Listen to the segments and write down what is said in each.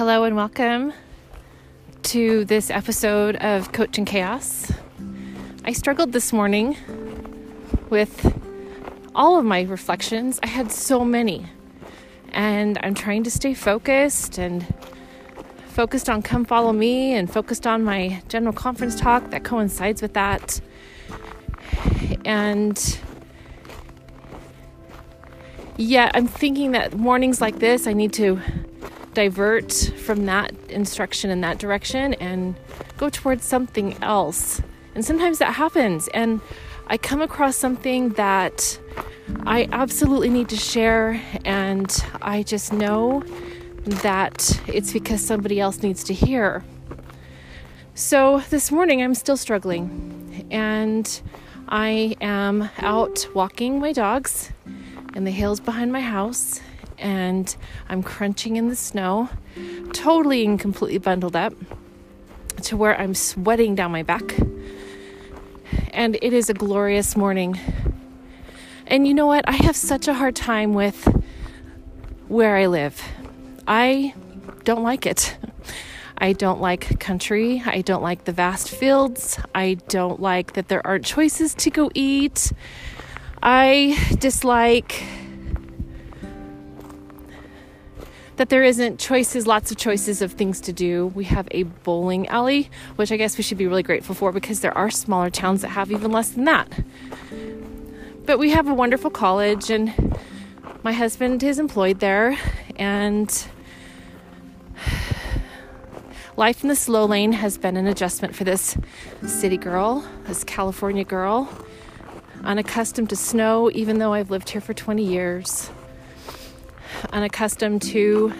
Hello and welcome to this episode of Coach and Chaos. I struggled this morning with all of my reflections. I had so many, and I'm trying to stay focused and focused on Come Follow Me and focused on my general conference talk that coincides with that. And yeah, I'm thinking that mornings like this, I need to divert from that instruction in that direction and go towards something else. And sometimes that happens. And I come across something that I absolutely need to share, and I just know that it's because somebody else needs to hear. So this morning I'm still struggling, and I am out walking my dogs in the hills behind my house, and I'm crunching in the snow, totally and completely bundled up to where I'm sweating down my back. And it is a glorious morning. And you know what? I have such a hard time with where I live. I don't like it. I don't like country. I don't like the vast fields. I don't like that there aren't choices to go eat. I dislike that there isn't choices, lots of choices of things to do. We have a bowling alley, which I guess we should be really grateful for because there are smaller towns that have even less than that. But we have a wonderful college, and my husband is employed there, and life in the slow lane has been an adjustment for this city girl, this California girl, unaccustomed to snow, even though I've lived here for 20 years unaccustomed to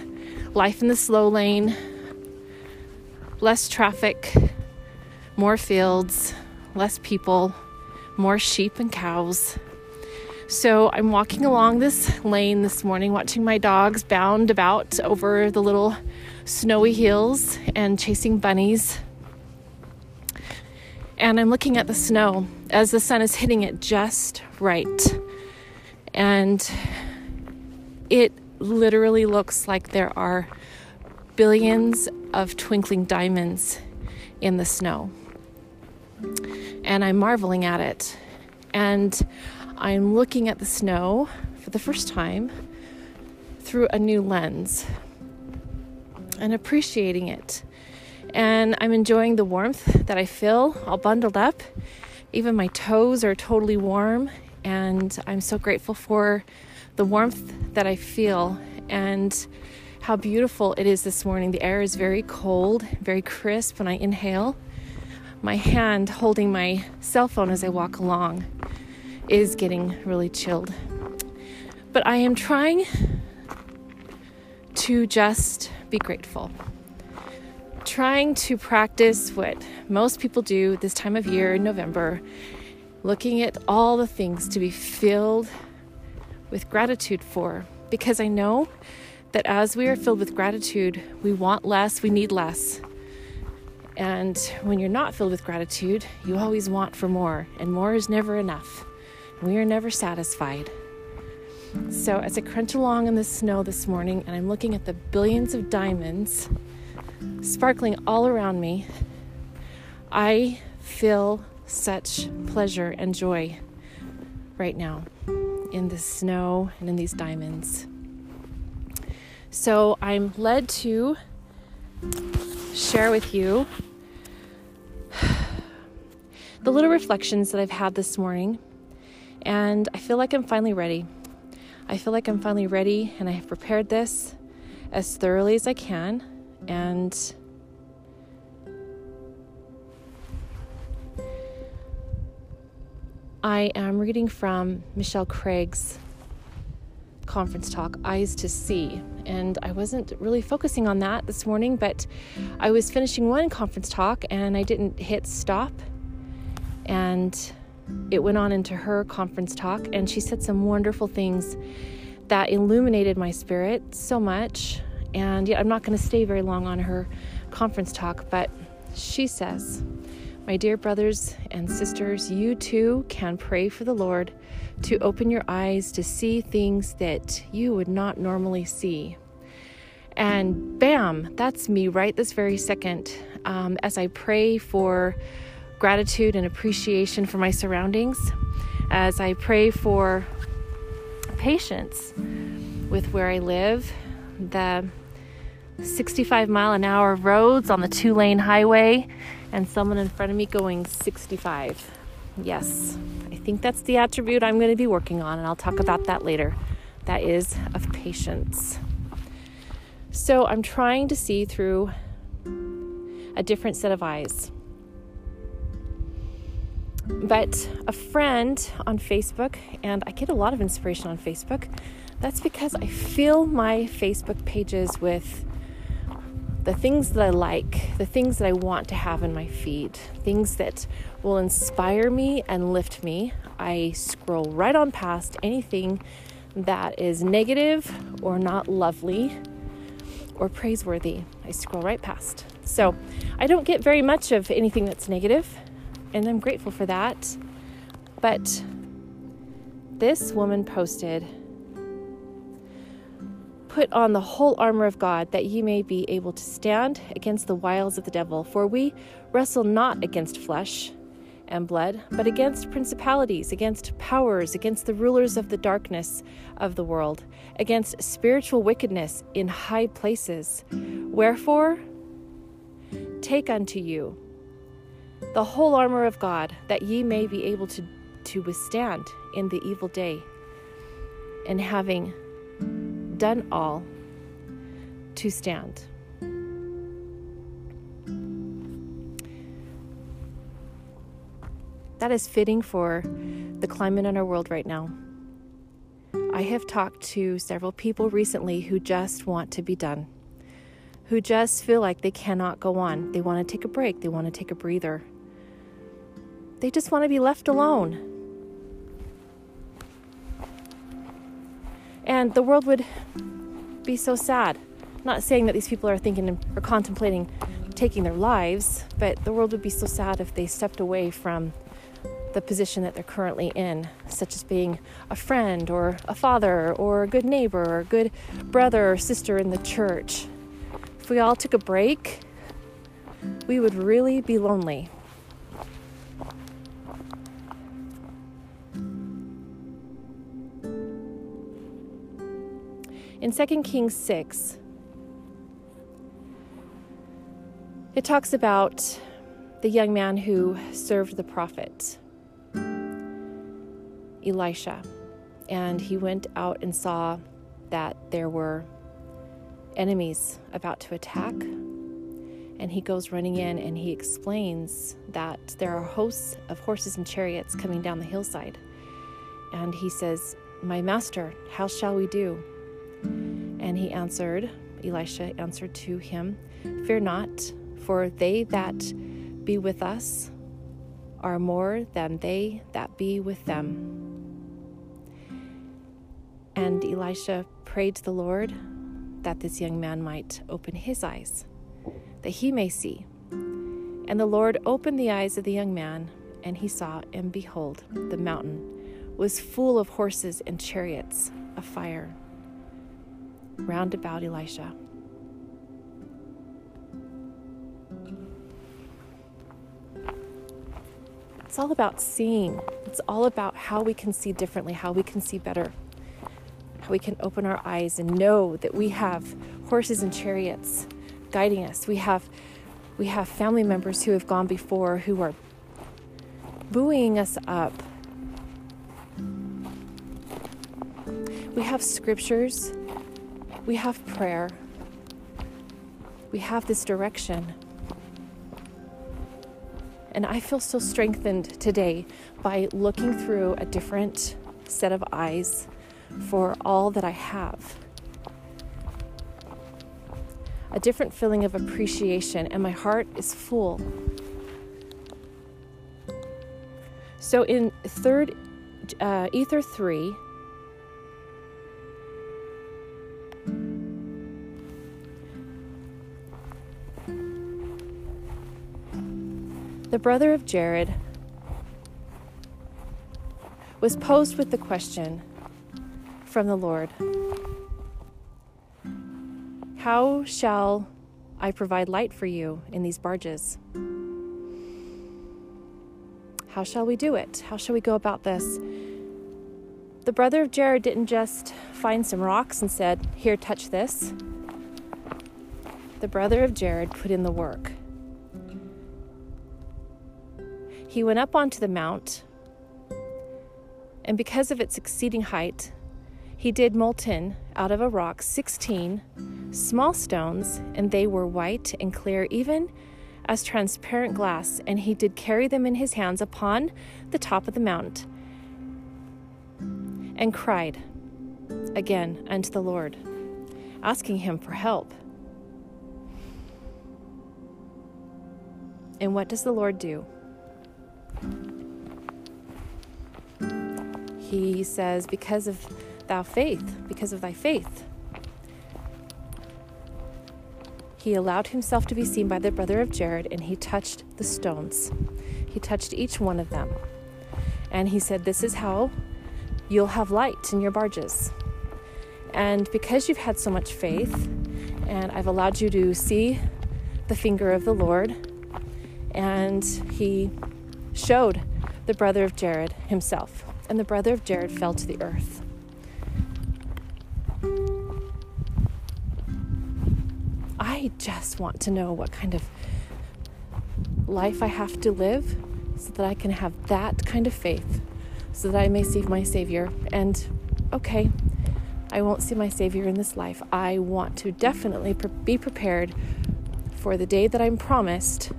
life in the slow lane, less traffic, more fields, less people, more sheep and cows. So I'm walking along this lane this morning, watching my dogs bound about over the little snowy hills and chasing bunnies. And I'm looking at the snow as the sun is hitting it just right. And it literally looks like there are billions of twinkling diamonds in the snow. And I'm marveling at it. And I'm looking at the snow for the first time through a new lens and appreciating it. And I'm enjoying the warmth that I feel all bundled up. Even my toes are totally warm. And I'm so grateful for the warmth that I feel and how beautiful it is this morning. The air is very cold, very crisp when I inhale. My hand holding my cell phone as I walk along is getting really chilled. But I am trying to just be grateful. Trying to practice what most people do this time of year in November, looking at all the things to be filled with gratitude for because I know that as we are filled with gratitude, we want less, we need less. And when you're not filled with gratitude, you always want for more, and more is never enough. We are never satisfied. So, as I crunch along in the snow this morning and I'm looking at the billions of diamonds sparkling all around me, I feel such pleasure and joy right now in the snow and in these diamonds. So I'm led to share with you the little reflections that I've had this morning, and I feel like I'm finally ready. I feel like I'm finally ready, and I have prepared this as thoroughly as I can, and I am reading from Michelle Craig's conference talk, Eyes to See. And I wasn't really focusing on that this morning, but I was finishing one conference talk and I didn't hit stop. And it went on into her conference talk, and she said some wonderful things that illuminated my spirit so much. And yet, I'm not going to stay very long on her conference talk, but she says, my dear brothers and sisters, you too can pray for the Lord to open your eyes to see things that you would not normally see. And bam, that's me right this very second. Um, as I pray for gratitude and appreciation for my surroundings, as I pray for patience with where I live, the 65 mile an hour roads on the two lane highway, and someone in front of me going 65. Yes, I think that's the attribute I'm going to be working on, and I'll talk about that later. That is of patience. So I'm trying to see through a different set of eyes. But a friend on Facebook, and I get a lot of inspiration on Facebook, that's because I fill my Facebook pages with the things that I like, the things that I want to have in my feed, things that will inspire me and lift me. I scroll right on past anything that is negative or not lovely or praiseworthy. I scroll right past. So I don't get very much of anything that's negative, and I'm grateful for that. But this woman posted, Put on the whole armor of God that ye may be able to stand against the wiles of the devil. For we wrestle not against flesh and blood, but against principalities, against powers, against the rulers of the darkness of the world, against spiritual wickedness in high places. Wherefore, take unto you the whole armor of God, that ye may be able to, to withstand in the evil day, and having done all, to stand. That is fitting for the climate in our world right now. I have talked to several people recently who just want to be done, who just feel like they cannot go on. They want to take a break, they want to take a breather. They just want to be left alone. And the world would be so sad. Not saying that these people are thinking or contemplating taking their lives, but the world would be so sad if they stepped away from the position that they're currently in, such as being a friend or a father or a good neighbor or a good brother or sister in the church. If we all took a break, we would really be lonely. In 2 Kings 6, it talks about the young man who served the prophet. Elisha, and he went out and saw that there were enemies about to attack. And he goes running in and he explains that there are hosts of horses and chariots coming down the hillside. And he says, My master, how shall we do? And he answered, Elisha answered to him, Fear not, for they that be with us are more than they that be with them. And Elisha prayed to the Lord that this young man might open his eyes, that he may see. And the Lord opened the eyes of the young man, and he saw, and behold, the mountain was full of horses and chariots of fire round about Elisha. It's all about seeing. It's all about how we can see differently, how we can see better how we can open our eyes and know that we have horses and chariots guiding us. We have we have family members who have gone before who are buoying us up. We have scriptures. We have prayer. We have this direction. And I feel so strengthened today by looking through a different set of eyes for all that I have. A different feeling of appreciation, and my heart is full. So in third uh, Ether 3, brother of Jared was posed with the question from the Lord. How shall I provide light for you in these barges? How shall we do it? How shall we go about this? The brother of Jared didn't just find some rocks and said, Here, touch this. The brother of Jared put in the work. He went up onto the mount, and because of its exceeding height, he did molten out of a rock 16 small stones, and they were white and clear, even as transparent glass, and he did carry them in his hands upon the top of the mount, and cried again unto the Lord, asking him for help. And what does the Lord do? He says, Because of thou faith, because of thy faith. He allowed himself to be seen by the brother of Jared, and he touched the stones. He touched each one of them. And he said, This is how you'll have light in your barges. And because you've had so much faith, and I've allowed you to see the finger of the Lord, and he showed the brother of Jared himself. And the brother of Jared fell to the earth. I just want to know what kind of life I have to live so that I can have that kind of faith, so that I may see my Savior. And okay, I won't see my Savior in this life. I want to definitely be prepared for the day that I'm promised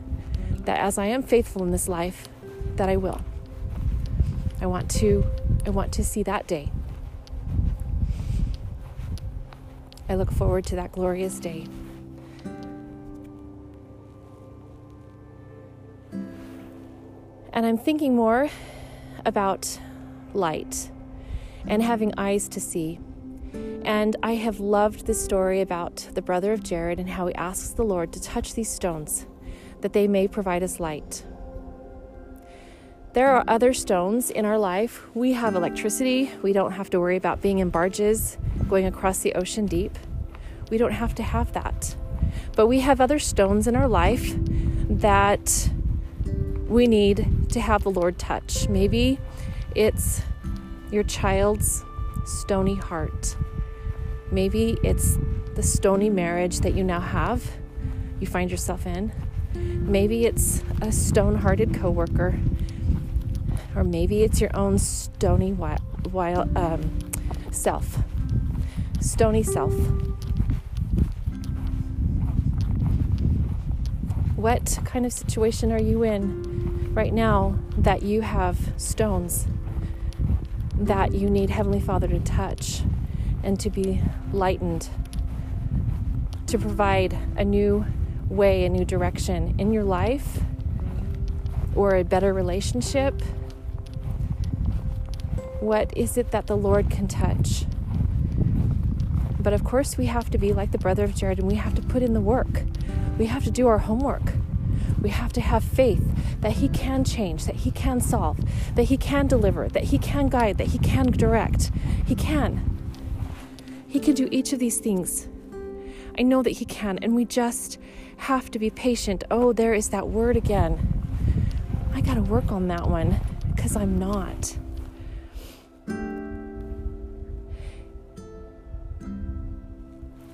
that as I am faithful in this life, that I will. I want to I want to see that day. I look forward to that glorious day. And I'm thinking more about light and having eyes to see. And I have loved the story about the brother of Jared and how he asks the Lord to touch these stones that they may provide us light. There are other stones in our life. We have electricity. We don't have to worry about being in barges going across the ocean deep. We don't have to have that. But we have other stones in our life that we need to have the Lord touch. Maybe it's your child's stony heart. Maybe it's the stony marriage that you now have, you find yourself in. Maybe it's a stone hearted coworker, or maybe it's your own stony wild, wild um, self, stony self. What kind of situation are you in right now that you have stones that you need Heavenly Father to touch and to be lightened, to provide a new way, a new direction in your life, or a better relationship? What is it that the Lord can touch? But of course, we have to be like the brother of Jared and we have to put in the work. We have to do our homework. We have to have faith that He can change, that He can solve, that He can deliver, that He can guide, that He can direct. He can. He can do each of these things. I know that He can, and we just have to be patient. Oh, there is that word again. I got to work on that one because I'm not.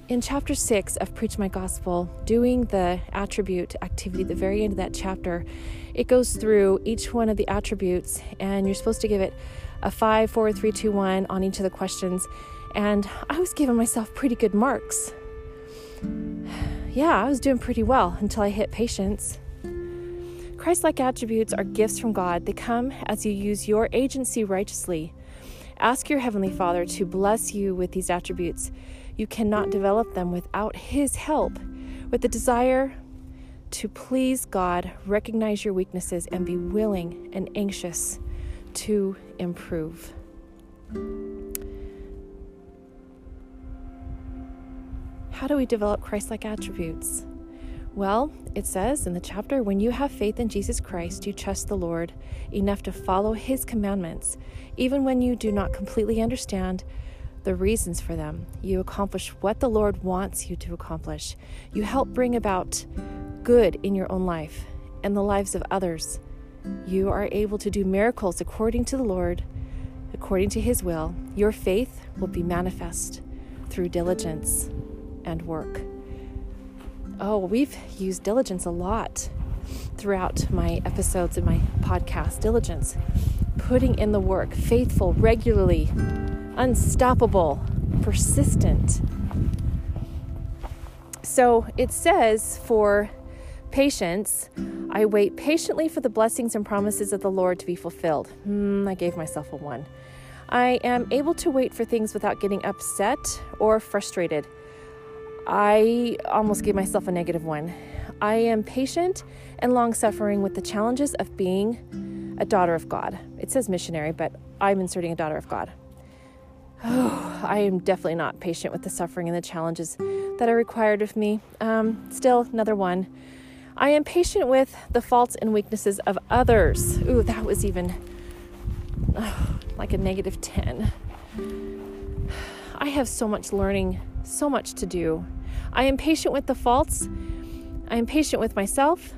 In chapter 6 of Preach My Gospel, doing the attribute activity, at the very end of that chapter, it goes through each one of the attributes, and you're supposed to give it a 5, 4, 3, 2, 1 on each of the questions. And I was giving myself pretty good marks yeah, I was doing pretty well until I hit patience. Christ like attributes are gifts from God. They come as you use your agency righteously. Ask your Heavenly Father to bless you with these attributes. You cannot develop them without His help. With the desire to please God, recognize your weaknesses, and be willing and anxious to improve. How do we develop Christ like attributes? Well, it says in the chapter when you have faith in Jesus Christ, you trust the Lord enough to follow his commandments, even when you do not completely understand the reasons for them. You accomplish what the Lord wants you to accomplish. You help bring about good in your own life and the lives of others. You are able to do miracles according to the Lord, according to His will. Your faith will be manifest through diligence and work. Oh, we've used diligence a lot throughout my episodes in my podcast. Diligence, putting in the work, faithful, regularly, unstoppable, persistent. So it says for patience, I wait patiently for the blessings and promises of the Lord to be fulfilled. Mm, I gave myself a one. I am able to wait for things without getting upset or frustrated. I almost gave myself a negative one. I am patient and long suffering with the challenges of being a daughter of God. It says missionary, but I'm inserting a daughter of God. Oh, I am definitely not patient with the suffering and the challenges that are required of me. Um, still, another one. I am patient with the faults and weaknesses of others. Ooh, that was even oh, like a negative 10. I have so much learning, so much to do. I am patient with the faults. I am patient with myself,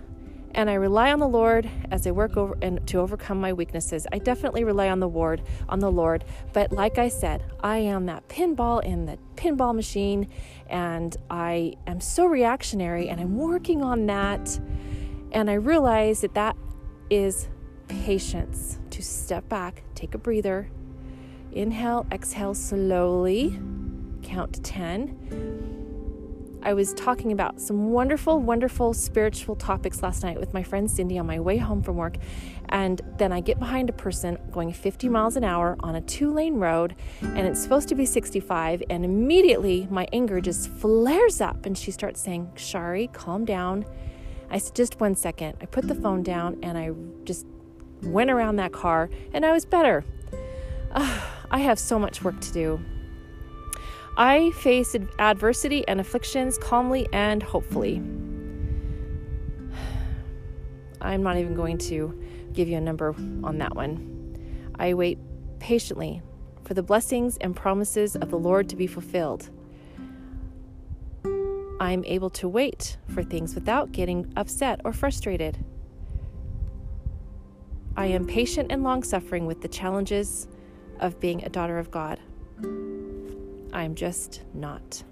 and I rely on the Lord as I work over and to overcome my weaknesses. I definitely rely on the Lord, on the Lord, but like I said, I am that pinball in the pinball machine, and I am so reactionary, and I'm working on that, and I realize that that is patience to step back, take a breather, inhale, exhale slowly, count to 10 I was talking about some wonderful, wonderful spiritual topics last night with my friend Cindy on my way home from work. And then I get behind a person going 50 miles an hour on a two lane road, and it's supposed to be 65. And immediately my anger just flares up, and she starts saying, Shari, calm down. I said, just one second. I put the phone down and I just went around that car, and I was better. I have so much work to do. I face adversity and afflictions calmly and hopefully. I'm not even going to give you a number on that one. I wait patiently for the blessings and promises of the Lord to be fulfilled. I'm able to wait for things without getting upset or frustrated. I am patient and long suffering with the challenges of being a daughter of God. I'm just not.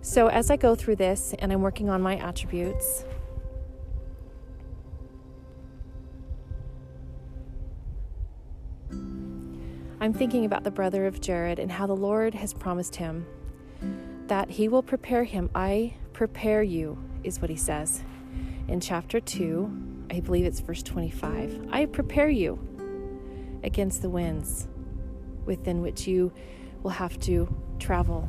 So, as I go through this and I'm working on my attributes, I'm thinking about the brother of Jared and how the Lord has promised him that he will prepare him. I prepare you, is what he says in chapter 2, I believe it's verse 25. I prepare you against the winds within which you will have to travel.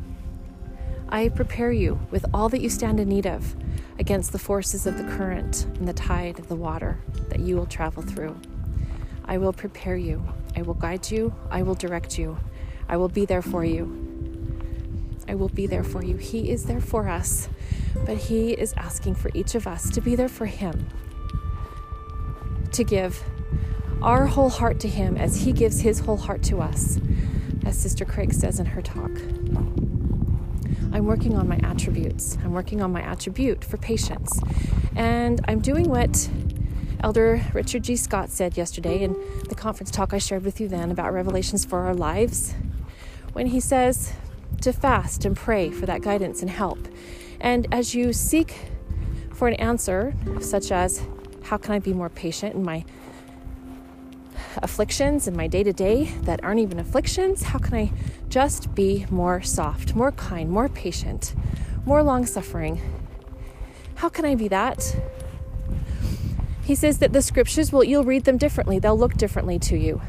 I prepare you with all that you stand in need of against the forces of the current and the tide of the water that you will travel through. I will prepare you. I will guide you. I will direct you. I will be there for you. I will be there for you. He is there for us but He is asking for each of us to be there for Him, to give our whole heart to Him as He gives His whole heart to us, as Sister Craig says in her talk. I'm working on my attributes. I'm working on my attribute for patience. And I'm doing what Elder Richard G. Scott said yesterday in the conference talk I shared with you then about revelations for our lives, when he says to fast and pray for that guidance and help. And as you seek for an answer, such as, how can I be more patient in my afflictions in my day to day that aren't even afflictions? How can I just be more soft, more kind, more patient, more long suffering? How can I be that? He says that the scriptures will you'll read them differently. They'll look differently to you.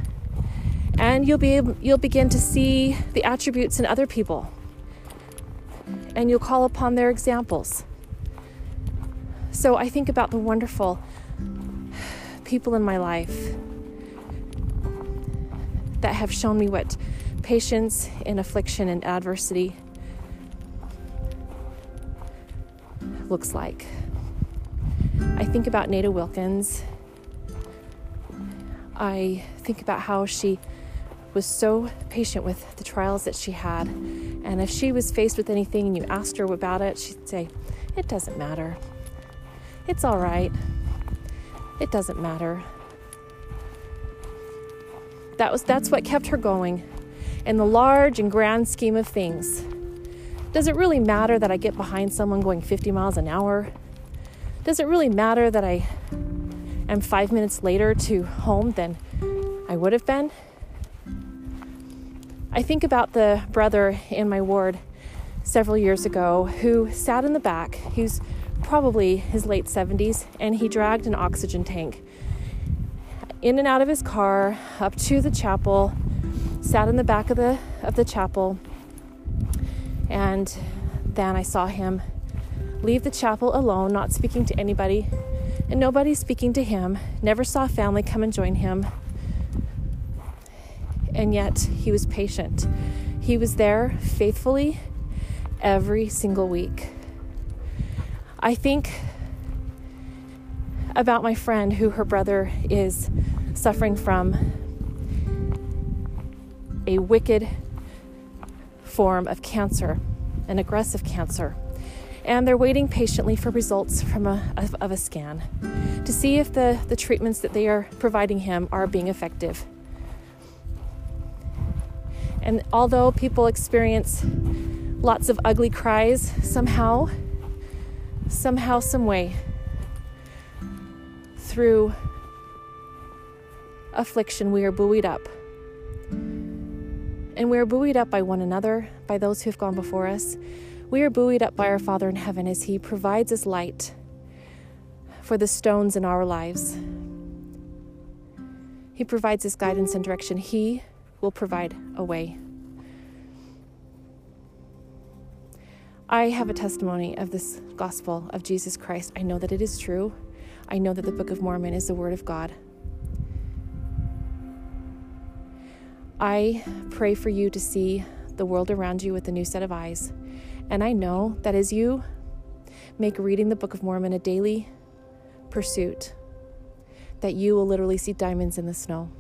And you'll be you'll begin to see the attributes in other people and you'll call upon their examples. So I think about the wonderful people in my life that have shown me what patience in affliction and adversity looks like. I think about Nada Wilkins. I think about how she was so patient with the trials that she had. And if she was faced with anything and you asked her about it, she'd say, It doesn't matter. It's all right. It doesn't matter. That was that's what kept her going. In the large and grand scheme of things. Does it really matter that I get behind someone going 50 miles an hour? Does it really matter that I am 5 minutes later to home than I would have been? I think about the brother in my ward several years ago who sat in the back. He's probably his late 70s and he dragged an oxygen tank in and out of his car up to the chapel, sat in the back of the of the chapel. And then I saw him leave the chapel alone, not speaking to anybody, and nobody speaking to him. Never saw family come and join him and yet he was patient. He was there faithfully every single week. I think about my friend who her brother is suffering from a wicked form of cancer, an aggressive cancer. And they're waiting patiently for results from a, of, of a scan to see if the, the treatments that they are providing him are being effective. And although people experience lots of ugly cries, somehow, somehow, some way, through affliction, we are buoyed up. And we are buoyed up by one another, by those who have gone before us. We are buoyed up by our Father in heaven as He provides us light for the stones in our lives. He provides us guidance and direction. He will provide a way. I have a testimony of this gospel of Jesus Christ. I know that it is true. I know that the Book of Mormon is the Word of God. I pray for you to see the world around you with a new set of eyes. And I know that as you make reading the Book of Mormon a daily pursuit, that you will literally see diamonds in the snow.